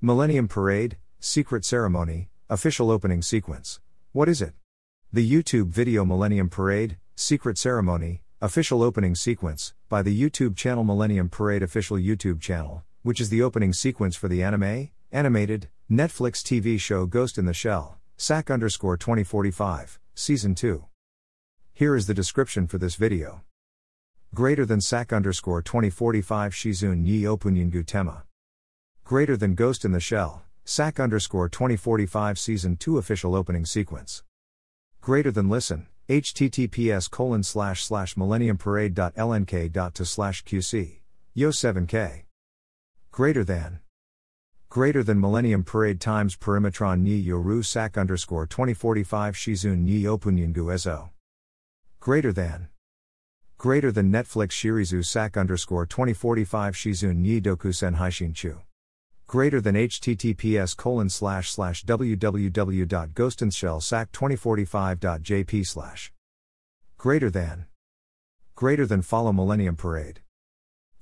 Millennium Parade, Secret Ceremony, Official Opening Sequence. What is it? The YouTube video Millennium Parade, Secret Ceremony, Official Opening Sequence, by the YouTube channel Millennium Parade Official YouTube channel, which is the opening sequence for the anime, animated, Netflix TV show Ghost in the Shell, SAC underscore 2045, Season 2. Here is the description for this video. Greater than SAC underscore 2045 Shizun Yi Opunyingu Tema. Greater than Ghost in the Shell, SAC underscore 2045 Season 2 official opening sequence. Greater than listen, https colon slash slash millenniumparade.lnk.to slash qc. Yo 7k. Greater than. Greater than Millennium Parade times Perimetron ni yoru sac underscore 2045 shizun ni opunyingu ezo. Greater than. Greater than Netflix shirizu sac underscore 2045 shizun ni dokusen haishin chu greater than https colon slash slash www.ghostinshellsac2045.jp slash greater than greater than follow millennium parade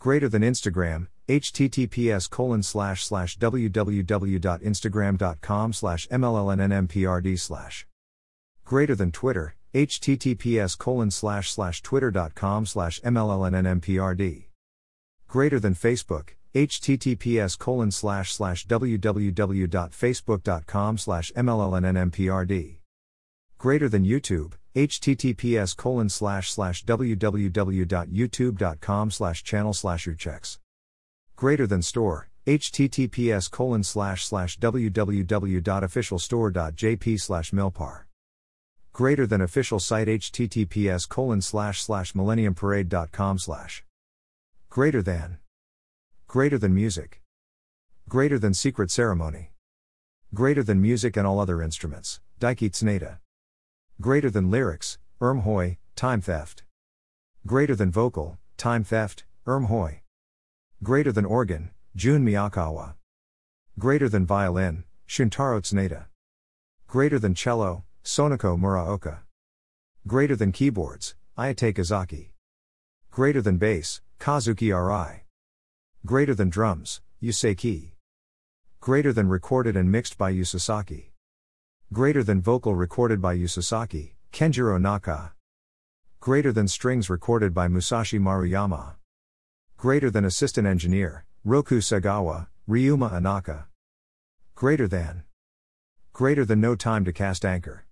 greater than instagram https colon slash slash www.instagram.com slash mllnnmprd slash greater than twitter https colon slash slash twitter.com slash mllnnmprd greater than facebook https colon slash slash www.facebook.com slash greater than youtube https colon slash slash www.youtube.com slash channel slash greater than store https colon slash slash www.officialstore.jp slash milpar greater than official site https colon slash slash millenniumparade.com slash. Greater than Greater than music. Greater than secret ceremony. Greater than music and all other instruments, Daiki Tsuneda. Greater than lyrics, Ermhoi, time theft. Greater than vocal, time theft, Ermhoi. Greater than organ, Jun Miyakawa. Greater than violin, Shuntaro Tsuneda. Greater than cello, Sonoko Muraoka. Greater than keyboards, Ayatake Ezaki. Greater than bass, Kazuki Ri. Greater than drums, Yusei Greater than recorded and mixed by Yusasaki. Greater than vocal recorded by Yusasaki, Kenjiro Naka. Greater than strings recorded by Musashi Maruyama. Greater than assistant engineer, Roku Sagawa, Ryuma Anaka. Greater than. Greater than no time to cast anchor.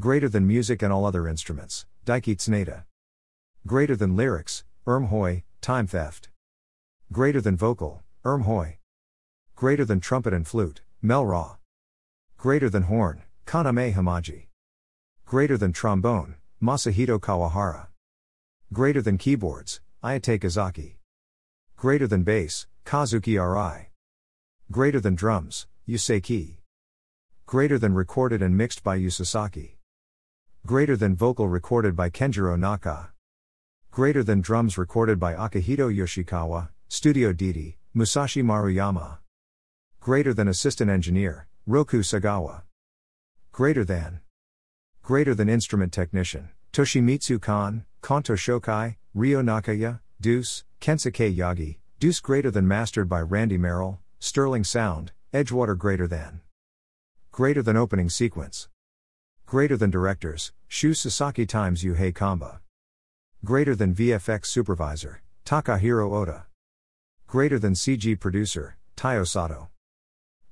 Greater than music and all other instruments, Daiki Tsuneda. Greater than lyrics, Ermhoi, time theft. Greater than vocal, Ermhoi. Greater than trumpet and flute, MELRAW. Greater than horn, Kaname Hamaji. Greater than trombone, Masahito Kawahara. Greater than keyboards, Ayatake Ezaki. Greater than bass, Kazuki Ri. Greater than drums, Yusei Greater than recorded and mixed by Yusasaki. Greater than vocal recorded by Kenjiro Naka. Greater than drums recorded by Akihito Yoshikawa, Studio Didi, Musashi Maruyama. Greater than assistant engineer, Roku Sagawa. Greater than. Greater than instrument technician, Toshimitsu Kan, Kanto Shokai, Ryo Nakaya, Deuce, Kensuke Yagi, Deuce greater than mastered by Randy Merrill, Sterling Sound, Edgewater greater than. Greater than opening sequence. Greater than directors, Shu Sasaki times Yuhei Kamba. Greater than VFX supervisor, Takahiro Oda. Greater than CG producer, Tayo Sato.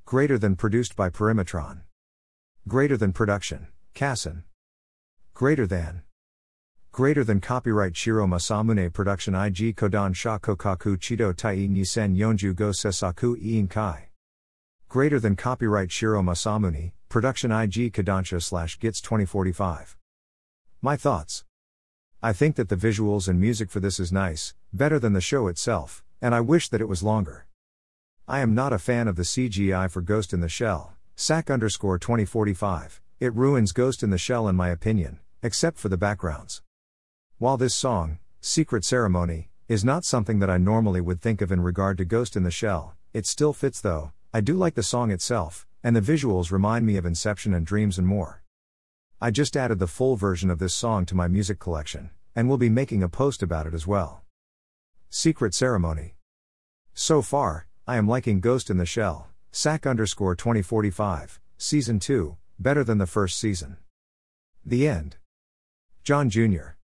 Greater than produced by Perimetron. Greater than production, Kassen. Greater than. Greater than copyright Shiro Masamune production IG Kodansha Kokaku Chido Tai Nisen Yonju Go Sesaku Iin Kai. Greater than copyright Shiro Masamune, production IG Kodansha slash Gits 2045. My thoughts. I think that the visuals and music for this is nice, better than the show itself. And I wish that it was longer. I am not a fan of the CGI for Ghost in the Shell, SAC underscore 2045. It ruins Ghost in the Shell in my opinion, except for the backgrounds. While this song, Secret Ceremony, is not something that I normally would think of in regard to Ghost in the Shell, it still fits though. I do like the song itself, and the visuals remind me of Inception and Dreams and more. I just added the full version of this song to my music collection, and will be making a post about it as well. Secret Ceremony. So far, I am liking Ghost in the Shell, SAC underscore 2045, Season 2, better than the first season. The end. John Jr.